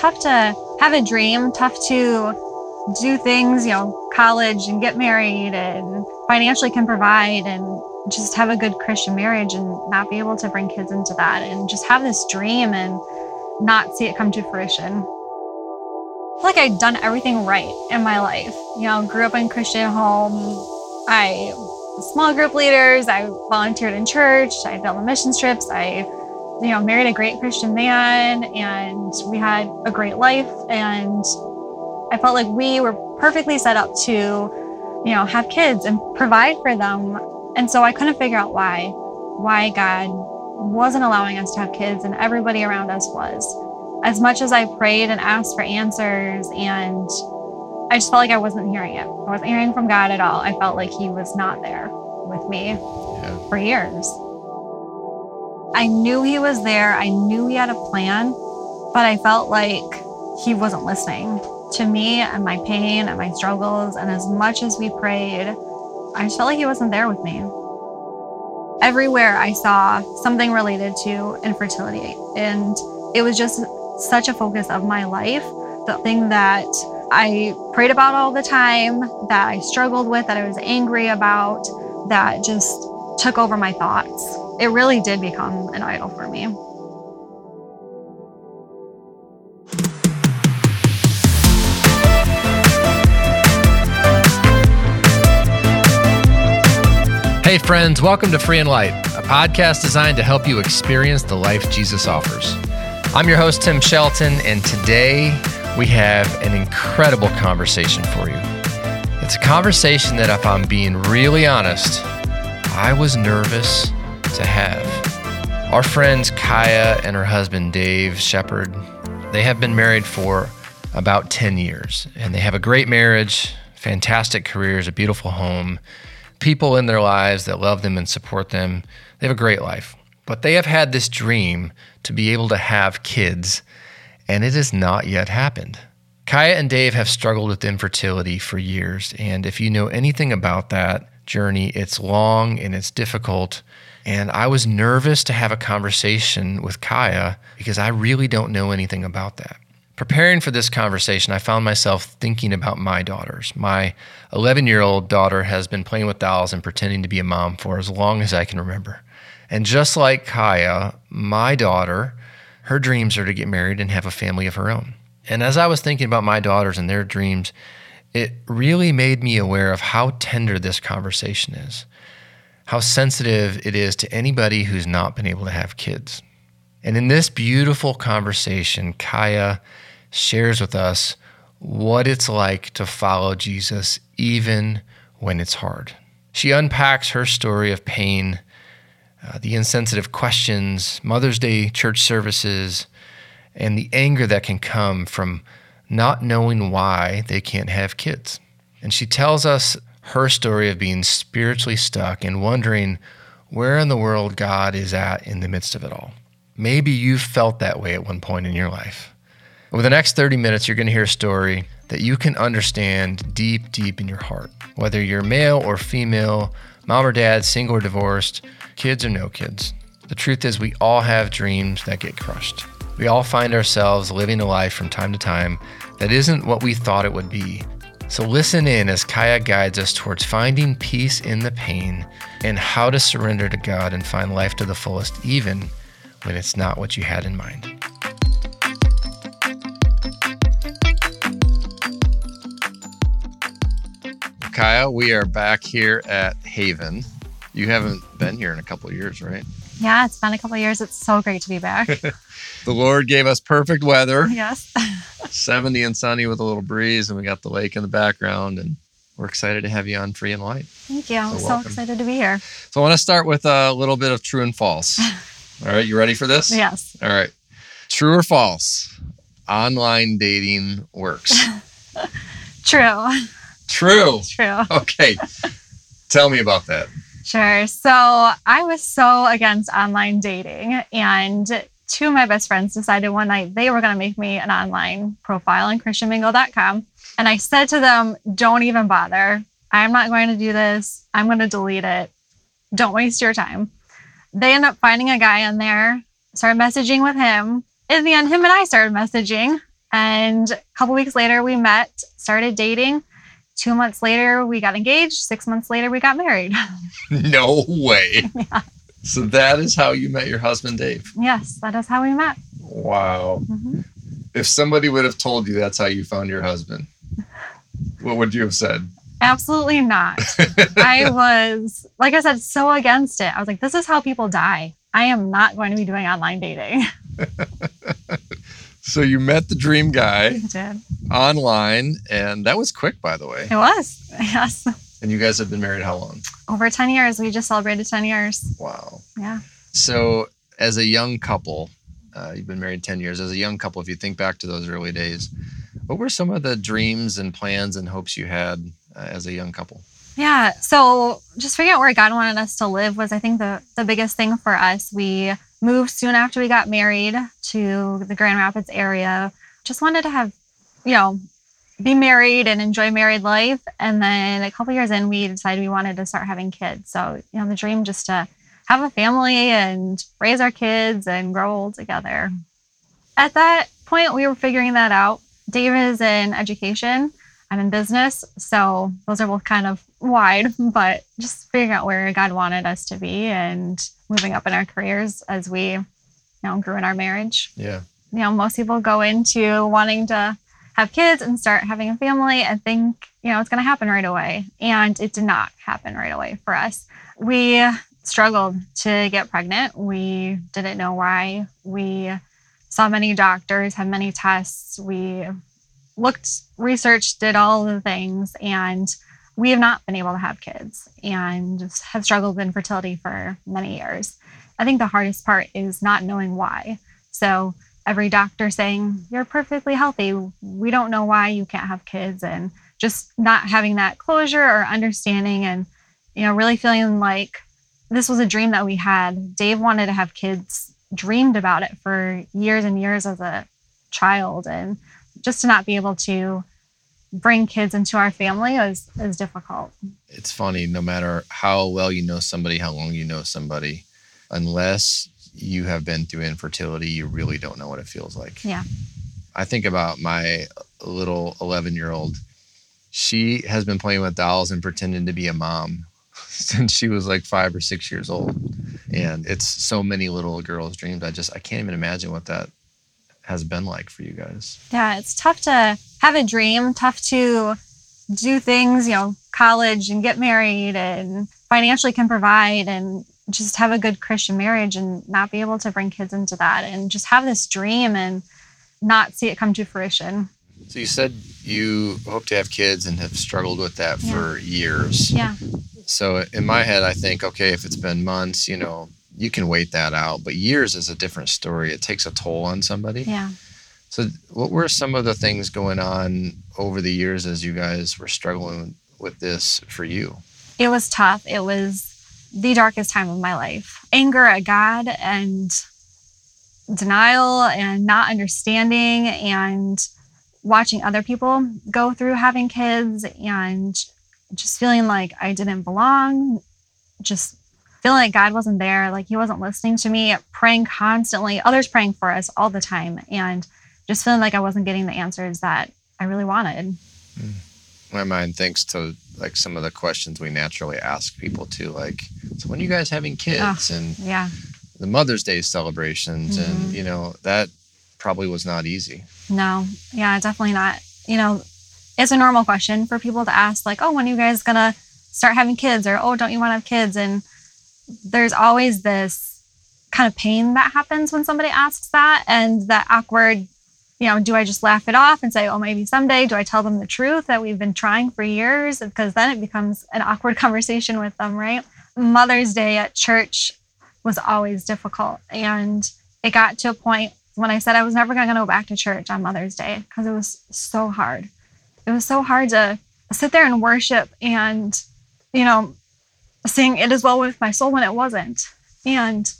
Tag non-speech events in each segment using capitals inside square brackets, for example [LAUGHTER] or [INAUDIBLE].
tough to have a dream, tough to do things, you know, college and get married and financially can provide and just have a good Christian marriage and not be able to bring kids into that and just have this dream and not see it come to fruition. Like I'd done everything right in my life. You know, grew up in Christian home. I small group leaders. I volunteered in church. I did on mission trips. I, you know, married a great Christian man, and we had a great life. And I felt like we were perfectly set up to, you know, have kids and provide for them. And so I couldn't figure out why, why God wasn't allowing us to have kids, and everybody around us was. As much as I prayed and asked for answers and I just felt like I wasn't hearing it. I wasn't hearing from God at all. I felt like He was not there with me yeah. for years. I knew He was there. I knew He had a plan, but I felt like He wasn't listening to me and my pain and my struggles. And as much as we prayed, I just felt like He wasn't there with me. Everywhere I saw something related to infertility. And it was just such a focus of my life. The thing that I prayed about all the time, that I struggled with, that I was angry about, that just took over my thoughts. It really did become an idol for me. Hey, friends, welcome to Free and Light, a podcast designed to help you experience the life Jesus offers. I'm your host, Tim Shelton, and today we have an incredible conversation for you. It's a conversation that, if I'm being really honest, I was nervous to have. Our friends Kaya and her husband Dave Sheppard, they have been married for about 10 years, and they have a great marriage, fantastic careers, a beautiful home, people in their lives that love them and support them. They have a great life. But they have had this dream to be able to have kids and it has not yet happened. Kaya and Dave have struggled with infertility for years, and if you know anything about that journey, it's long and it's difficult. And I was nervous to have a conversation with Kaya because I really don't know anything about that. Preparing for this conversation, I found myself thinking about my daughters. My 11 year old daughter has been playing with dolls and pretending to be a mom for as long as I can remember. And just like Kaya, my daughter her dreams are to get married and have a family of her own. And as I was thinking about my daughters and their dreams, it really made me aware of how tender this conversation is, how sensitive it is to anybody who's not been able to have kids. And in this beautiful conversation, Kaya shares with us what it's like to follow Jesus even when it's hard. She unpacks her story of pain uh, the insensitive questions, Mother's Day church services, and the anger that can come from not knowing why they can't have kids. And she tells us her story of being spiritually stuck and wondering where in the world God is at in the midst of it all. Maybe you've felt that way at one point in your life. Over the next 30 minutes, you're going to hear a story that you can understand deep, deep in your heart. Whether you're male or female, mom or dad, single or divorced, kids or no kids. The truth is, we all have dreams that get crushed. We all find ourselves living a life from time to time that isn't what we thought it would be. So listen in as Kaya guides us towards finding peace in the pain and how to surrender to God and find life to the fullest, even when it's not what you had in mind. Kaya, we are back here at Haven. You haven't been here in a couple years, right? Yeah, it's been a couple of years. It's so great to be back. [LAUGHS] the Lord gave us perfect weather. Yes. [LAUGHS] 70 and sunny with a little breeze, and we got the lake in the background. And we're excited to have you on Free and Light. Thank you. I'm so, so excited to be here. So I want to start with a little bit of true and false. [LAUGHS] All right, you ready for this? Yes. All right. True or false? Online dating works. True. True. True. Okay. Tell me about that. Sure. So I was so against online dating, and two of my best friends decided one night they were going to make me an online profile on ChristianMingle.com. And I said to them, don't even bother. I'm not going to do this. I'm going to delete it. Don't waste your time. They end up finding a guy in there, started messaging with him. In the end, him and I started messaging. And a couple weeks later, we met, started dating. Two months later, we got engaged. Six months later, we got married. [LAUGHS] no way. [LAUGHS] Yeah. So that is how you met your husband, Dave? Yes, that is how we met. Wow. Mm-hmm. If somebody would have told you that's how you found your husband, what would you have said? Absolutely not. I [LAUGHS] was, like I said, so against it. I was like, this is how people die. I am not going to be doing online dating. So you met the dream guy online, and that was quick, by the way. It was, [LAUGHS] yes. And you guys have been married how long? Over 10 years. We just celebrated 10 years. Wow. Yeah. So, as a young couple, uh, you've been married 10 years. As a young couple, if you think back to those early days, what were some of the dreams and plans and hopes you had uh, as a young couple? Yeah. So just figuring out where God wanted us to live was, I think, the, the biggest thing for us. We moved soon after we got married to the Grand Rapids area. Just wanted to have, you know, be married and enjoy married life. And then a couple years in, we decided we wanted to start having kids. So, you know, the dream just to have a family and raise our kids and grow old together. At that point, we were figuring that out. Dave is in education. I'm in business. So those are both kind of wide, but just figuring out where God wanted us to be and moving up in our careers as we, you know, grew in our marriage. Yeah. You know, most people go into wanting to have kids and start having a family and think, you know, it's going to happen right away. And it did not happen right away for us. We struggled to get pregnant. We didn't know why. We saw many doctors, had many tests. We looked, researched, did all the things, and we have not been able to have kids and have struggled with infertility for many years. I think the hardest part is not knowing why. So every doctor saying, You're perfectly healthy. We don't know why you can't have kids. And just not having that closure or understanding and, you know, really feeling like this was a dream that we had. Dave wanted to have kids, dreamed about it for years and years as a child. And just to not be able to bring kids into our family is, is difficult. It's funny, no matter how well you know somebody, how long you know somebody, unless you have been through infertility, you really don't know what it feels like. Yeah. I think about my little 11 year old. She has been playing with dolls and pretending to be a mom [LAUGHS] since she was like five or six years old. And it's so many little girls' dreams. I just, I can't even imagine what that has been like for you guys. Yeah, it's tough to have a dream, tough to do things, you know, college and get married and financially can provide and just have a good Christian marriage and not be able to bring kids into that and just have this dream and not see it come to fruition. So you said you hope to have kids and have struggled with that yeah. for years. Yeah. So in my head, I think, okay, if it's been months, you know, you can wait that out, but years is a different story. It takes a toll on somebody. Yeah. So what were some of the things going on over the years as you guys were struggling with this for you? It was tough. It was the darkest time of my life. Anger at God and denial and not understanding and watching other people go through having kids and just feeling like I didn't belong, just feeling like God wasn't there, like He wasn't listening to me, praying constantly, others praying for us all the time, and just feeling like I wasn't getting the answers that I really wanted. Mm. My mind thinks to like some of the questions we naturally ask people too, like, so when are you guys having kids? Oh, and yeah, the Mother's Day celebrations, mm-hmm. and you know that probably was not easy. No, yeah, definitely not. You know, it's a normal question for people to ask, like, oh, when are you guys gonna start having kids? Or, oh, don't you want to have kids? And there's always this kind of pain that happens when somebody asks that and that awkward, you know, do I just laugh it off and say, oh, maybe someday? Do I tell them the truth that we've been trying for years? Because then it becomes an awkward [LAUGHS] conversation with them, right? Mother's Day at church was always difficult. And it got to a point when I said I was never going to go back to church on Mother's Day because it was so hard it was so hard to sit there and worship and, you know, sing It Is Well With My Soul when it wasn't. And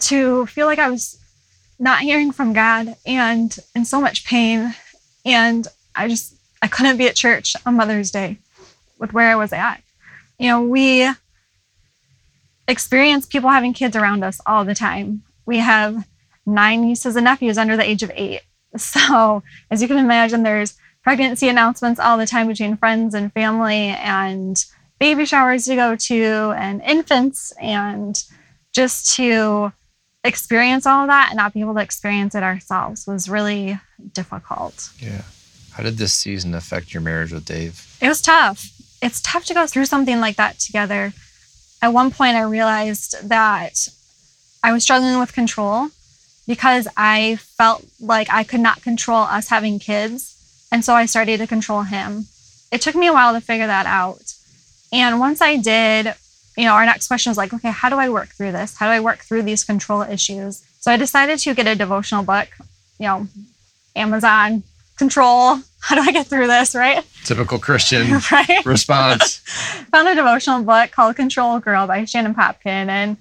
to feel like I was not hearing from God and in so much pain. And I just, I couldn't be at church on Mother's Day with where I was at. You know, we experience people having kids around us all the time. We have nine nieces and nephews under the age of eight [LAUGHS] So, as you can imagine, there's pregnancy announcements all the time between friends and family, and baby showers to go to, and infants, and just to experience all of that and not be able to experience it ourselves was really difficult. Yeah. How did this season affect your marriage with Dave? It was tough. It's tough to go through something like that together. At one point, I realized that I was struggling with control because I felt like I could not control us having kids. And so I started to control him. It took me a while to figure that out. And once I did, you know, our next question was like, okay, how do I work through this? How do I work through these control issues? So I decided to get a devotional book, you know, Amazon control. [LAUGHS] How do I get through this? Right. Typical Christian [LAUGHS] right. response. [LAUGHS] Found a devotional book called Control Girl by Shannon Popkin. And,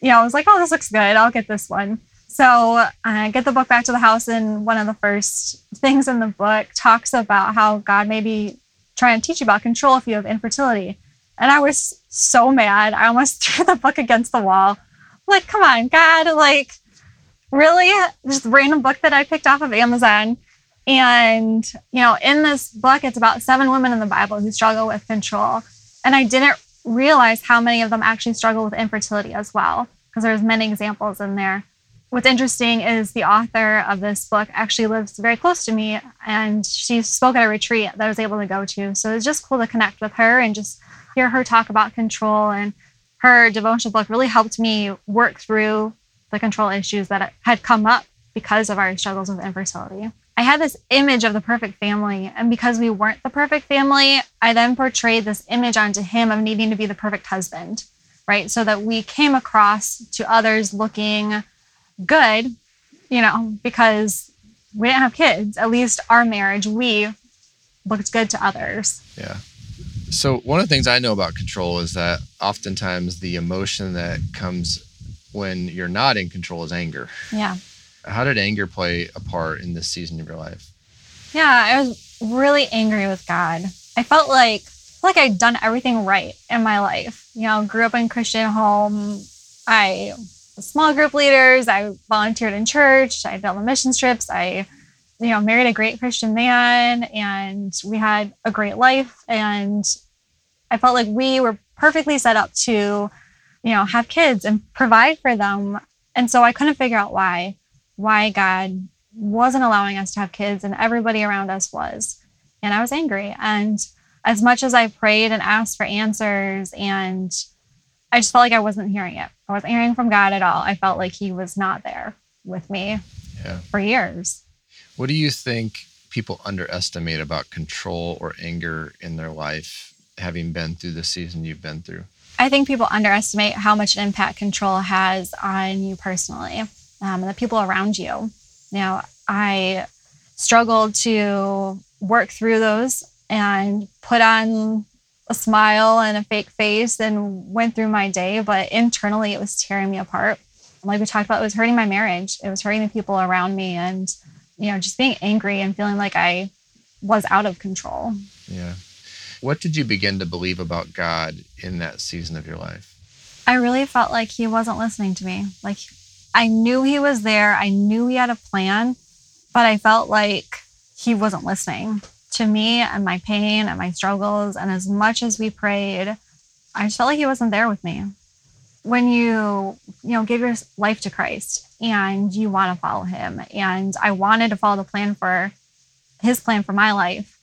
you know, I was like, oh, this looks good. I'll get this one. So I get the book back to the house, and one of the first things in the book talks about how God may be trying to teach you about control if you have infertility. And I was so mad. I almost [LAUGHS] threw the book against the wall. Like, come on, God, like, really? Just random book that I picked off of Amazon. And, you know, in this book, it's about seven women in the Bible who struggle with control. And I didn't realize how many of them actually struggle with infertility as well, because there's many examples in there what's interesting is the author of this book actually lives very close to me and she spoke at a retreat that I was able to go to. So it's just cool to connect with her and just hear her talk about control. And her devotional book really helped me work through the control issues that had come up because of our struggles with infertility. I had this image of the perfect family. And because we weren't the perfect family, I then portrayed this image onto him of needing to be the perfect husband, right? So that we came across to others looking good, you know, because we didn't have kids. At least our marriage, we looked good to others. Yeah. So one of the things I know about control is that oftentimes the emotion that comes when you're not in control is anger. Yeah. How did anger play a part in this season of your life? Yeah, I was really angry with God. I felt like like I'd done everything right in my life. You know, grew up in Christian home. I was small group leaders. I volunteered in church. I did the mission trips. I, you know, married a great Christian man and we had a great life. And I felt like we were perfectly set up to, you know, have kids and provide for them. And so I couldn't figure out why, why God wasn't allowing us to have kids and everybody around us was. And I was angry. And as much as I prayed and asked for answers and I just felt like I wasn't hearing it. I wasn't hearing from God at all. I felt like He was not there with me yeah. for years. What do you think people underestimate about control or anger in their life, having been through the season you've been through? I think people underestimate how much an impact control has on you personally um, and the people around you. Now, I struggled to work through those and put on a smile and a fake face and went through my day, but internally it was tearing me apart. Like we talked about, it was hurting my marriage. It was hurting the people around me and, you know, just being angry and feeling like I was out of control. Yeah. What did you begin to believe about God in that season of your life? I really felt like he wasn't listening to me. Like I knew he was there, I knew he had a plan, but I felt like he wasn't listening to me and my pain and my struggles. And as much as we prayed, I just felt like he wasn't there with me. When you, you know, give your life to Christ and you want to follow him, and I wanted to follow the plan for his plan for my life,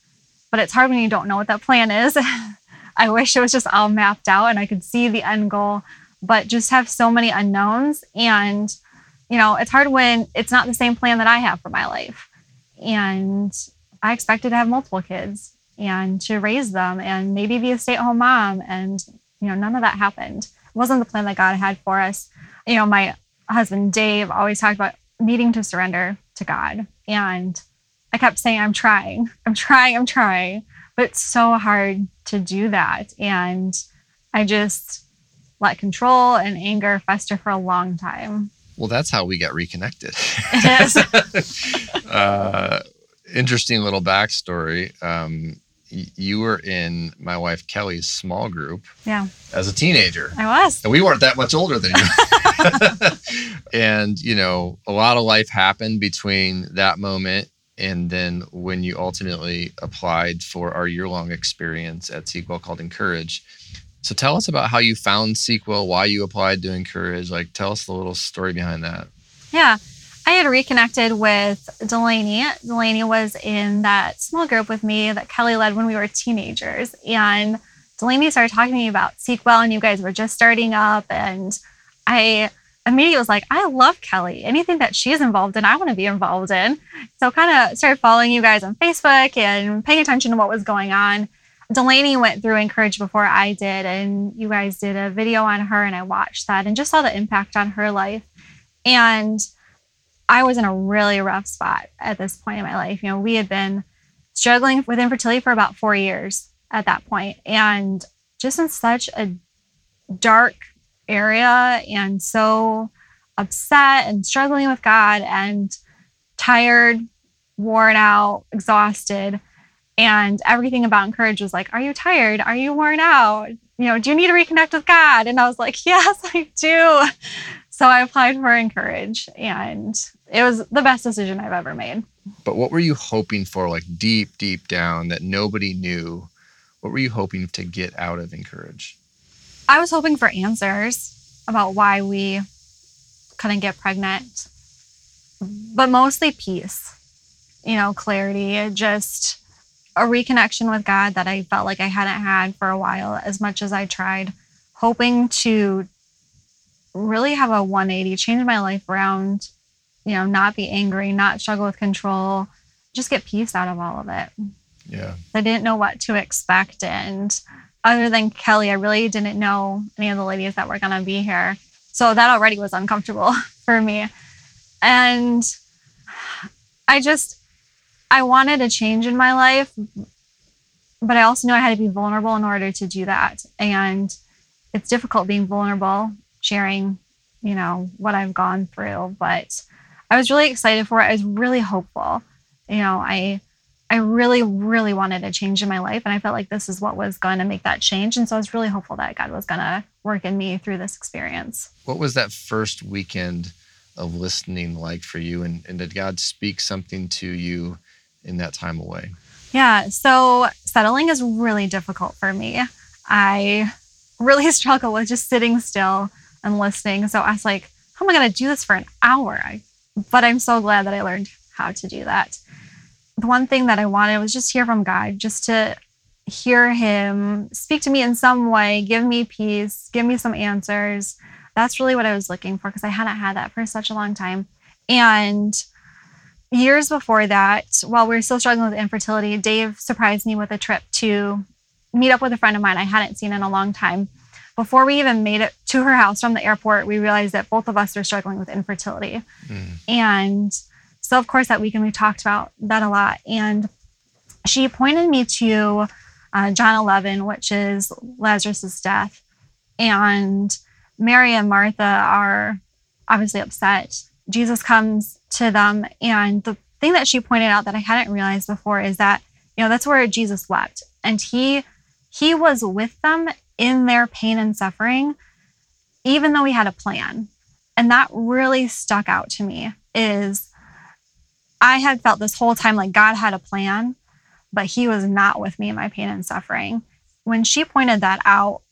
but it's hard when you don't know what that plan is. [LAUGHS] I wish it was just all mapped out and I could see the end goal, but just have so many unknowns. And, you know, it's hard when it's not the same plan that I have for my life. And I expected to have multiple kids and to raise them and maybe be a stay-at-home mom and you know none of that happened wasn't the plan that god had for us. You know my husband dave always talked about needing to surrender to god. And i kept saying i'm trying [LAUGHS] i'm trying i'm trying. But it's so hard to do that. And i just let control and anger fester for a long time. Well that's how we got reconnected. It is. [LAUGHS] Uh, interesting little backstory. Um, you were in my wife Kelly's small group. Yeah. As a teenager. I was. And we weren't that much older than you. [LAUGHS] and, you know, a lot of life happened between that moment and then when you ultimately applied for our year long experience at Seek Well called Encourage. So tell us about how you found Seek Well, why you applied to Encourage. Like, tell us the little story behind that. Yeah. I had reconnected with Delaney. Delaney was in that small group with me that Kelly led when we were teenagers. And Delaney started talking to me about Seek Well, and you guys were just starting up. And I immediately was like, I love Kelly. Anything that she's involved in, I want to be involved in. So kind of started following you guys on Facebook and paying attention to what was going on. Delaney went through Encourage before I did, and you guys did a video on her, and I watched that and just saw the impact on her life. And I was in a really rough spot at this point in my life. You know, we had been struggling with infertility for about four years at that point, and just in such a dark area and so upset and struggling with God and tired, worn out, exhausted. And everything about Encourage was like, Are you tired? Are you worn out? You know, do you need to reconnect with God? And I was like, Yes, I do. So I applied for Encourage and it was the best decision I've ever made. But what were you hoping for, like deep, deep down that nobody knew? What were you hoping to get out of Encourage? I was hoping for answers about why we couldn't get pregnant, but mostly peace, you know, clarity, just a reconnection with God that I felt like I hadn't had for a while, as much as I tried, hoping to really have a 180, change my life around, you know, not be angry, not struggle with control, just get peace out of all of it. Yeah. I didn't know what to expect. And other than Kelly, I really didn't know any of the ladies that were going to be here. So that already was uncomfortable [LAUGHS] for me. And I just, I wanted a change in my life, but I also knew I had to be vulnerable in order to do that. And it's difficult being vulnerable, sharing, you know, what I've gone through. But I was really excited for it. I was really hopeful. You know, I, I really, really wanted a change in my life. And I felt like this is what was going to make that change. And so I was really hopeful that God was going to work in me through this experience. What was that first weekend of listening like for you? And, and did God speak something to you in that time away? Yeah. So settling is really difficult for me. I really [LAUGHS] struggle with just sitting still and listening. So I was like, how am I going to do this for an hour? I, but I'm so glad that I learned how to do that the one thing that I wanted was just hear from God, just to hear Him speak to me in some way, give me peace, give me some answers. That's really what I was looking for because I hadn't had that for such a long time. And years before that, while we were still struggling with infertility, Dave surprised me with a trip to meet up with a friend of mine I hadn't seen in a long time. Before we even made it to her house from the airport, we realized that both of us were struggling with infertility. Mm. And so, of course, that weekend we talked about that a lot. And she pointed me to uh, John 11, which is Lazarus's death. And Mary and Martha are obviously upset. Jesus comes to them. And the thing that she pointed out that I hadn't realized before is that, you know, that's where Jesus wept. And he he was with them in their pain and suffering, even though we had a plan. And that really stuck out to me is I had felt this whole time like God had a plan, but He was not with me in my pain and suffering. When she pointed that out,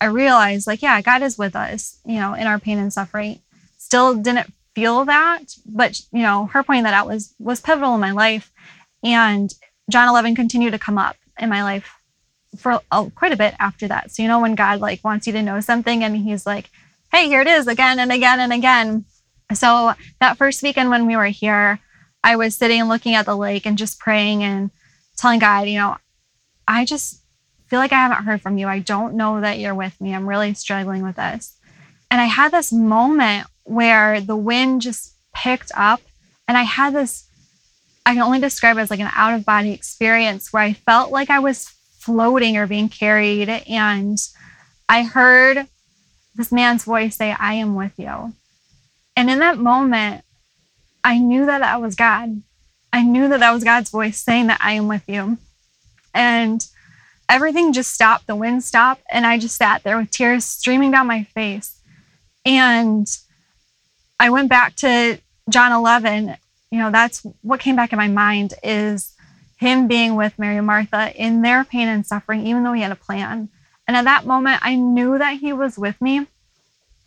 I realized, like, yeah, God is with us, you know, in our pain and suffering. Still didn't feel that, but you know, her pointing that out was was pivotal in my life. And John 11 continued to come up in my life for oh, quite a bit after that. So you know, when God like wants you to know something, and He's like, "Hey, here it is again and again and again." So that first weekend when we were here, I was sitting looking at the lake and just praying and telling God, you know, I just feel like I haven't heard from you. I don't know that you're with me. I'm really struggling with this. And I had this moment where the wind just picked up and I had this I can only describe it as like an out of body experience where I felt like I was floating or being carried and I heard this man's voice say, I am with you. And in that moment, I knew that that was God. I knew that that was God's voice saying that I am with you. And everything just stopped. The wind stopped. And I just sat there with tears streaming down my face. And I went back to John 11. You know, that's what came back in my mind is him being with Mary and Martha in their pain and suffering, even though he had a plan. And at that moment, I knew that he was with me.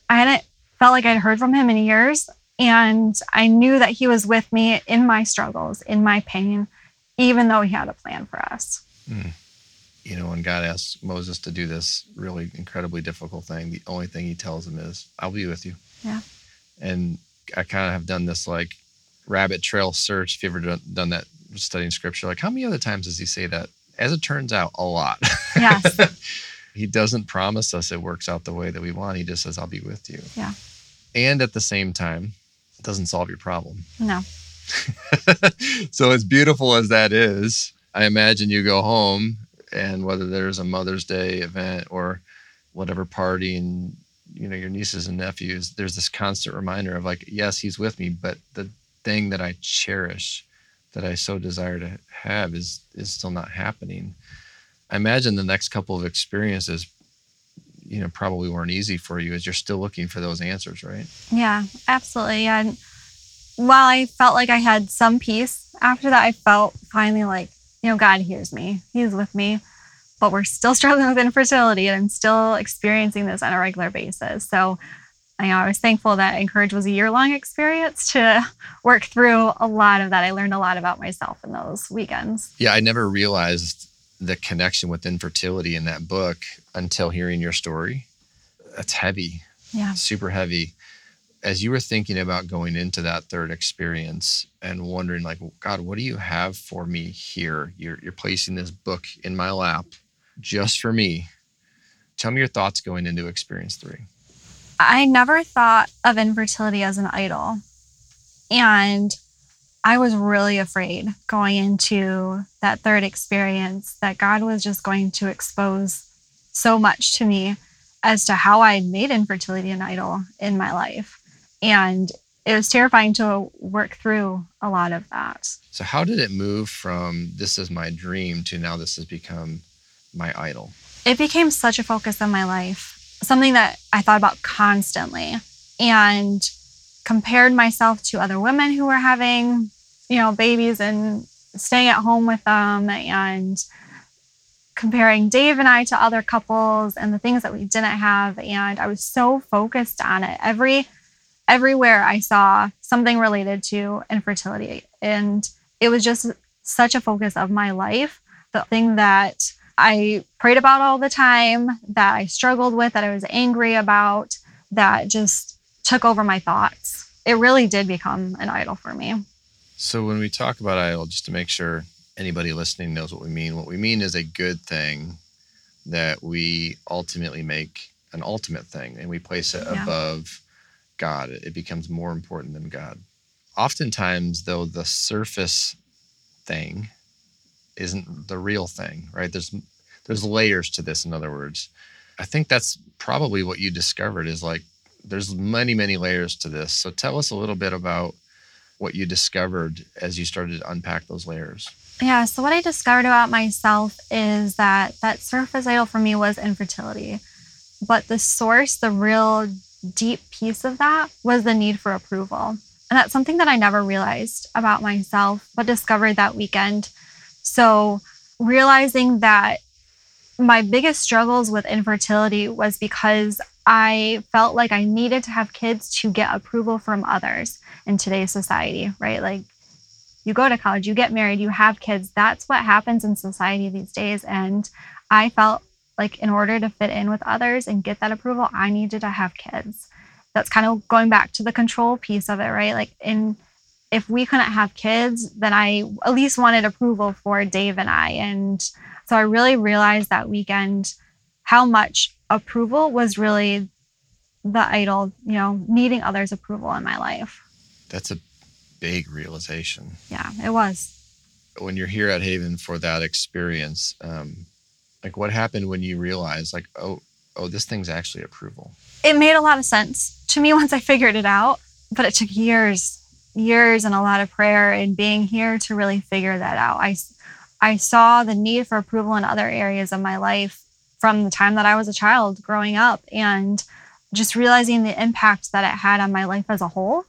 I hadn't felt like I'd heard from him in years. And I knew that he was with me in my struggles, in my pain, even though he had a plan for us. Mm. You know, when God asks Moses to do this really incredibly difficult thing, the only thing he tells him is, I'll be with you. Yeah. And I kind of have done this like rabbit trail search. If you ever done, done that studying scripture, like how many other times does he say that? As it turns out, a lot. Yes. [LAUGHS] he doesn't promise us it works out the way that we want. He just says, I'll be with you. Yeah. And at the same time, it doesn't solve your problem. No. [LAUGHS] so as beautiful as that is, I imagine you go home and whether there's a Mother's Day event or whatever party and you know your nieces and nephews, there's this constant reminder of like, yes, he's with me, but the thing that I cherish, that I so desire to have, is is still not happening. I imagine the next couple of experiences, you know, probably weren't easy for you as you're still looking for those answers, right? Yeah, absolutely. And while I felt like I had some peace after that, I felt finally like, you know, God hears me. He's with me. But we're still [LAUGHS] struggling with infertility and I'm still experiencing this on a regular basis. So I know I was thankful that Encourage was a year long experience to [LAUGHS] work through a lot of that. I learned a lot about myself in those weekends. Yeah, I never realized the connection with infertility in that book until hearing your story. That's heavy. Yeah. Super heavy as you were thinking about going into that third experience and wondering like god what do you have for me here you're, you're placing this book in my lap just for me tell me your thoughts going into experience three i never thought of infertility as an idol and i was really afraid going into that third experience that god was just going to expose so much to me as to how i had made infertility an idol in my life and it was terrifying to work through a lot of that. So, how did it move from this is my dream to now this has become my idol? It became such a focus of my life, something that I thought about constantly and compared myself to other women who were having, you know, babies and staying at home with them and comparing Dave and I to other couples and the things that we didn't have. And I was so focused on it. Every everywhere I saw something related to infertility. And it was just such a focus of my life. The thing that I prayed about all the time, that I struggled with, that I was angry about, that just took over my thoughts. It really did become an idol for me. So, when we talk about idol, just to make sure anybody listening knows what we mean, what we mean is a good thing that we ultimately make an ultimate thing and we place it yeah. above God. It becomes more important than God. Oftentimes, though, the surface thing isn't the real thing, right? There's there's layers to this. In other words, I think that's probably what you discovered is like there's many many layers to this. So tell us a little bit about what you discovered as you started to unpack those layers. Yeah, so what I discovered about myself is that that surface idol for me was infertility. But the source, the real deep piece of that was the need for approval. And that's something that I never realized about myself, but discovered that weekend. So, realizing that my biggest struggles with infertility was because I felt like I needed to have kids to get approval from others in today's society, right? Like, you go to college, you get married, you have kids. That's what happens in society these days. And I felt like in order to fit in with others and get that approval, I needed to have kids. That's kind of going back to the control piece of it, right? Like in if we couldn't have kids, then I at least wanted approval for Dave and I. And so I really realized that weekend how much approval was really the idol, you know, needing others' approval in my life. That's a big realization. Yeah, it was. When you're here at Haven for that experience, um, like what happened when you realized like, oh, oh, this thing's actually approval? It made a lot of sense to me [LAUGHS] once I figured it out, but it took years, years and a lot of prayer and being here to really figure that out. I I saw the need for approval in other areas of my life from the time that I was a child growing up and just realizing the impact that it had on my life as a whole.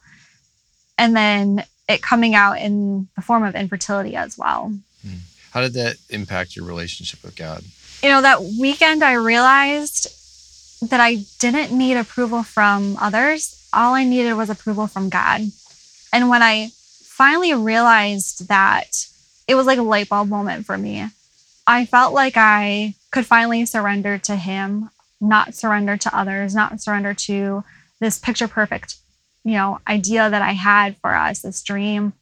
And then it coming out in the form of infertility as well. Hmm. How did that impact your relationship with God? You know, that weekend I realized that I didn't need approval from others. All I needed was approval from God. And when I finally realized that, it was like a light bulb moment for me. I felt like I could finally surrender to Him, not surrender to others, not surrender to this picture perfect, you know, idea that I had for us, this dream.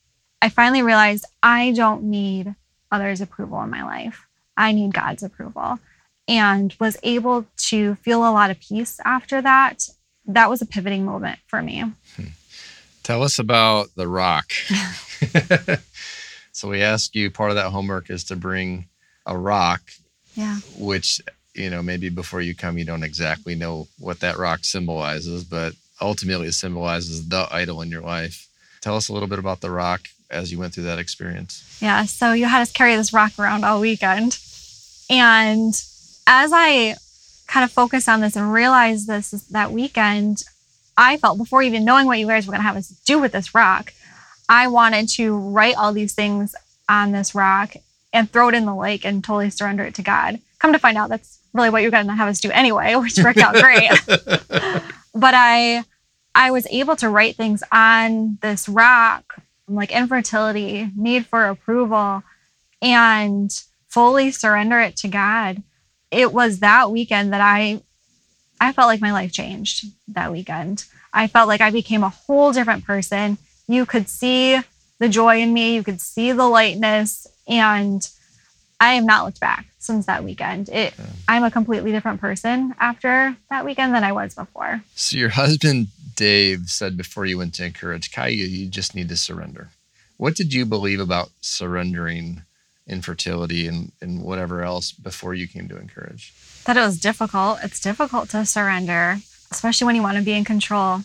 I finally realized I don't need others' approval in my life. I need God's approval and was able to feel a lot of peace after that. That was a pivoting moment for me. Hmm. Tell us about the rock. [LAUGHS] [LAUGHS] so we ask you part of that homework is to bring a rock. Yeah. Which, you know, maybe before you come you don't exactly know what that rock symbolizes, but ultimately it symbolizes the idol in your life. Tell us a little bit about the rock as you went through that experience. Yeah. So you had us carry this rock around all weekend. And as I kind of focused on this and realized this that weekend, I felt before even knowing what you guys were going to have us do with this rock, I wanted to write all these things on this rock and throw it in the lake and totally surrender it to God. Come to find out, that's really what you're going to have us do anyway, [LAUGHS] which worked out great. [LAUGHS] but I, I was able to write things on this rock, like infertility, need for approval, and fully surrender it to God. It was that weekend that I I felt like my life changed that weekend. I felt like I became a whole different person. You could see the joy in me, you could see the lightness, and I have not looked back since that weekend. It, yeah. I'm a completely different person after that weekend than I was before. So your husband Dave said before you went to encourage Kaya, you just need to surrender. What did you believe about surrendering infertility and, and whatever else before you came to encourage? That it was difficult. It's difficult to surrender, especially when you want to be in control.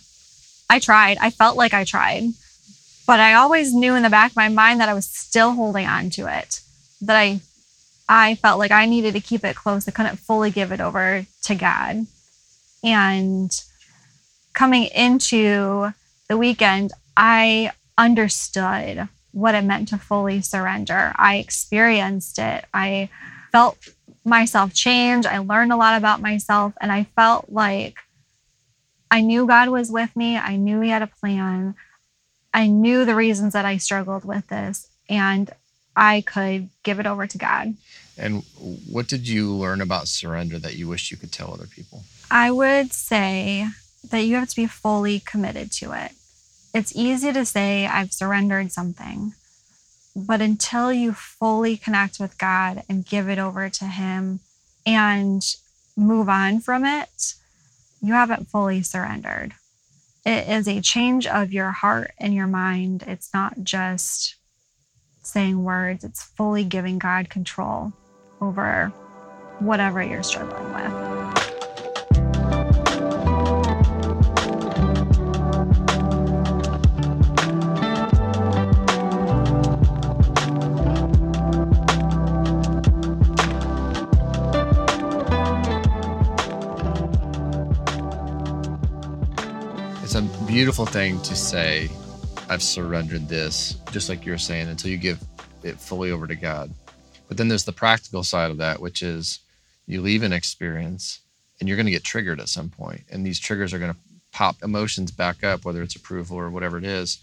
I tried. I felt like I tried, but I always knew in the back of my mind that I was still holding on to it. That I I felt like I needed to keep it close. I couldn't fully give it over to God. And coming into the weekend, I understood what it meant to fully surrender. I experienced it. I felt myself change. I learned a lot about myself, and I felt like I knew God was with me. I knew He had a plan. I knew the reasons that I struggled with this, and I could give it over to God. And what did you learn about surrender that you wish you could tell other people? I would say that you have to be fully committed to it. It's easy to say, I've surrendered something, but until you fully connect with God and give it over to Him and move on from it, you haven't fully surrendered. It is a change of your heart and your mind. It's not just saying words, it's fully giving God control over whatever you're struggling with. Beautiful thing to say, I've surrendered this, just like you're saying, until you give it fully over to God. But then there's the practical side of that, which is you leave an experience and you're going to get triggered at some point, And these triggers are going to pop emotions back up, whether it's approval or whatever it is.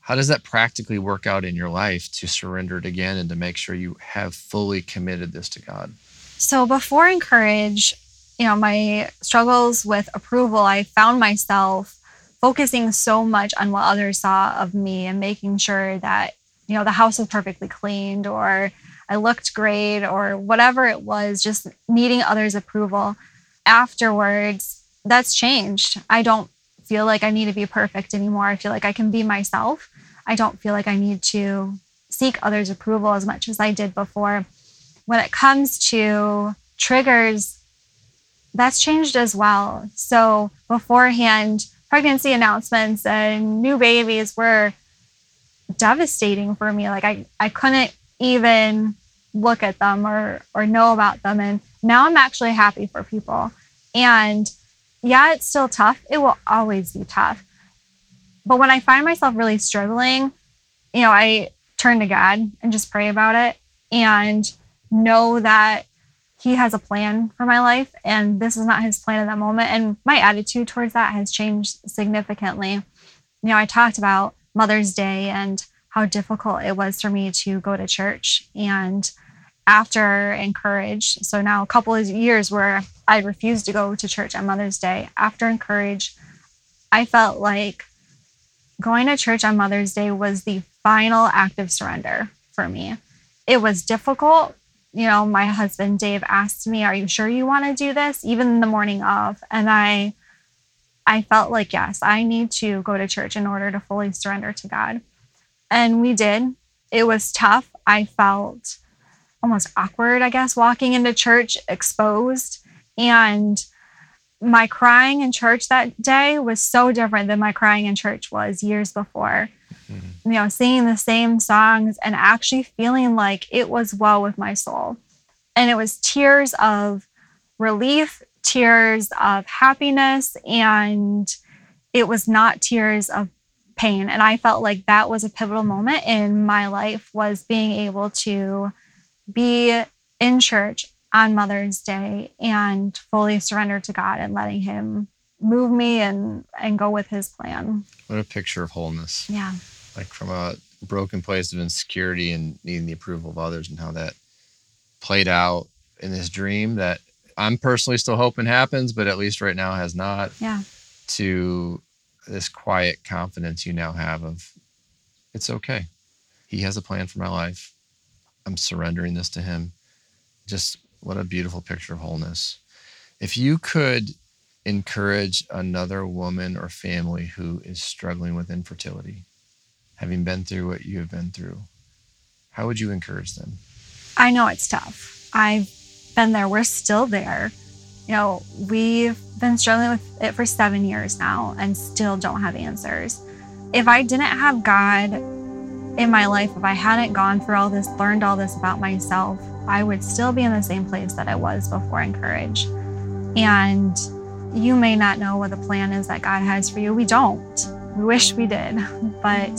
How does that practically work out in your life to surrender it again and to make sure you have fully committed this to God? So before Encourage, you know, my struggles with approval, I found myself focusing so much on what others saw of me and making sure that, you know, the house was perfectly cleaned or I looked great or whatever it was, just needing others' approval. Afterwards, that's changed. I don't feel like I need to be perfect anymore. I feel like I can be myself. I don't feel like I need to seek others' approval as much as I did before. When it comes to triggers, that's changed as well. So beforehand, pregnancy announcements and new babies were devastating for me. Like I, I couldn't even look at them or or know about them. And now I'm actually happy for people. And yeah, it's still tough. It will always be tough. But when I find myself really struggling, you know, I turn to God and just pray about it and know that He has a plan for my life and this is not His plan at that moment. And my attitude towards that has changed significantly. You know, I talked about Mother's Day and how difficult it was for me to go to church. And after Encourage, so now a couple of years where I refused to go to church on Mother's Day, after Encourage, I felt like going to church on Mother's Day was the final act of surrender for me. It was difficult. You know, my husband Dave asked me, "Are you sure you want to do this?" even the morning of, and I I felt like, yes, I need to go to church in order to fully surrender to God. And we did. It was tough. I felt almost awkward, I guess, walking into church exposed. And my crying in church that day was so different than my crying in church was years before. Mm-hmm. You know, singing the same songs and actually feeling like it was well with my soul. And it was tears of relief, tears of happiness, and it was not tears of pain. And I felt like that was a pivotal moment in my life was being able to be in church on Mother's Day and fully surrender to God and letting Him move me and and go with His plan. What a picture of wholeness! Yeah, like from a broken place of insecurity and needing the approval of others, and how that played out in this dream that I'm personally still hoping happens, but at least right now has not. Yeah. To this quiet confidence you now have of it's okay. He has a plan for my life. I'm surrendering this to him. Just what a beautiful picture of wholeness. If you could encourage another woman or family who is struggling with infertility, having been through what you have been through, how would you encourage them? I know it's tough. I've been there. We're still there. You know, we've been struggling with it for seven years now and still don't have answers. If I didn't have God in my life, if I hadn't gone through all this, learned all this about myself, I would still be in the same place that I was before Encourage. And you may not know what the plan is that God has for you. We don't. We wish we did. [LAUGHS] But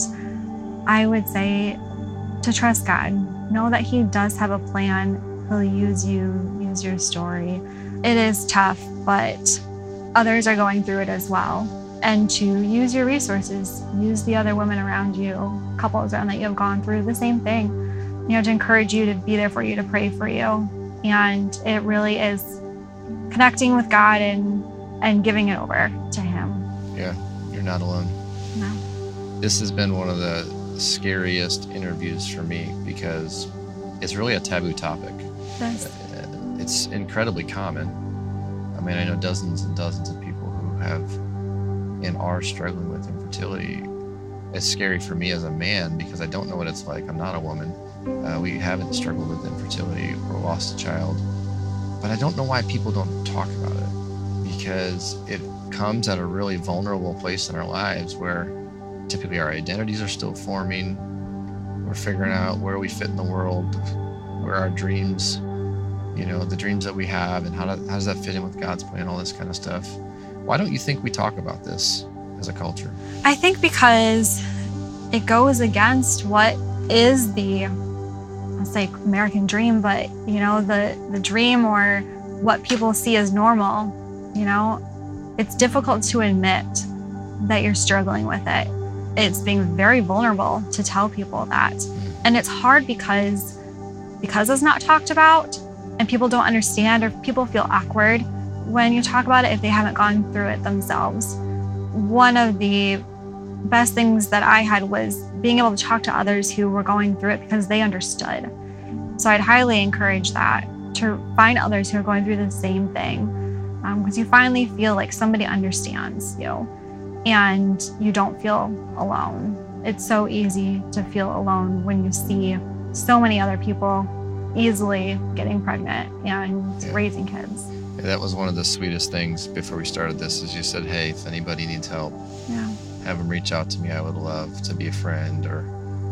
I would say to trust God, know that He does have a plan. He'll use you, use your story. It is tough, but others are going through it as well. And to use your resources, use the other women around you, couples around that you have gone through the same thing, you know, to encourage you to be there for you, to pray for you. And it really is connecting with God and and giving it over to Him. Yeah, you're not alone. No. This has been one of the scariest interviews for me because it's really a taboo topic. Yes. It's incredibly common. I mean, I know dozens and dozens of people who have and are struggling with infertility. It's scary for me as a man because I don't know what it's like. I'm not a woman. Uh, we haven't struggled with infertility or lost a child. But I don't know why people don't talk about it because it comes at a really vulnerable place in our lives where typically our identities are still forming. We're figuring out where we fit in the world, where our dreams, you know, the dreams that we have, and how, to, how does that fit in with God's plan, all this kind of stuff. Why don't you think we talk about this as a culture? I think because it goes against what is the let's say American dream, but you know, the the dream or what people see as normal, you know, it's difficult to admit that you're struggling with it. It's being very vulnerable to tell people that. And it's hard because because it's not talked about and people don't understand or people feel awkward when you talk about it if they haven't gone through it themselves. One of the best things that I had was being able to talk to others who were going through it because they understood. So I'd highly encourage that to find others who are going through the same thing because um, you finally feel like somebody understands you and you don't feel alone. It's so easy to feel alone when you see so many other people easily getting pregnant and yeah. raising kids. Yeah, that was one of the sweetest things before we started this is you said, hey, if anybody needs help, yeah. have them reach out to me. I would love to be a friend or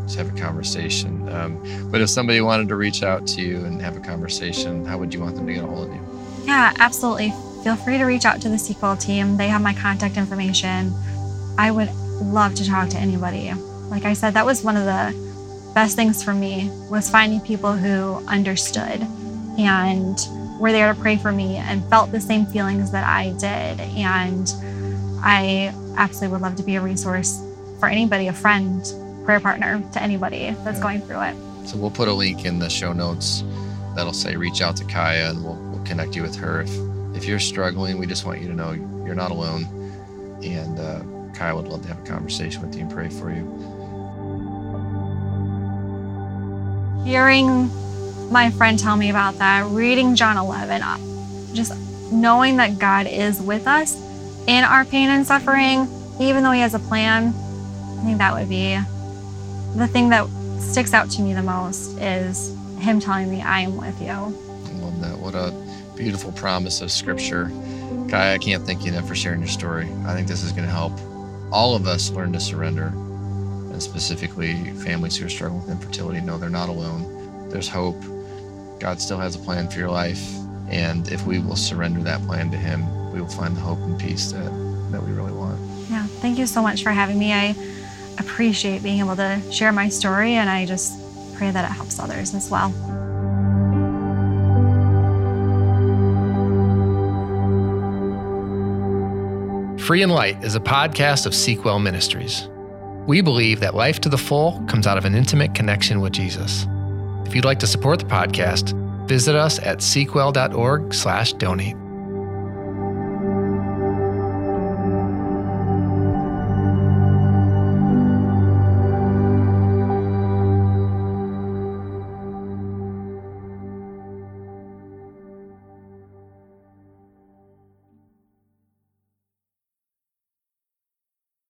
just have a conversation. Um, but if somebody wanted to reach out to you and have a conversation, how would you want them to get a hold of you? Yeah, absolutely. Feel free to reach out to the Seek Well team. They have my contact information. I would love to talk to anybody. Like I said, that was one of the best things for me was finding people who understood and were there to pray for me and felt the same feelings that I did. And I absolutely would love to be a resource for anybody, a friend, prayer partner to anybody that's going through it. So we'll put a link in the show notes that'll say reach out to Kaya and we'll, we'll connect you with her. If, if you're struggling, we just want you to know you're not alone. And uh, Kaya would love to have a conversation with you and pray for you. Hearing my friend tell me about that, reading John 11, uh, just knowing that God is with us in our pain and suffering, even though He has a plan, I think that would be the thing that sticks out to me the most is Him telling me, I am with you. I love that. What a beautiful promise of Scripture. Kaya, I can't thank you enough for sharing your story. I think this is going to help all of us learn to surrender, and specifically families who are struggling with infertility know they're not alone. There's hope. God still has a plan for your life. And if we will surrender that plan to Him, we will find the hope and peace that, that we really want. Yeah. Thank you so much for having me. I appreciate being able to share my story, and I just pray that it helps others as well. Free and Light is a podcast of Seek Well Ministries. We believe that life to the full comes out of an intimate connection with Jesus. If you'd like to support the podcast, visit us at seekwell.org/donate.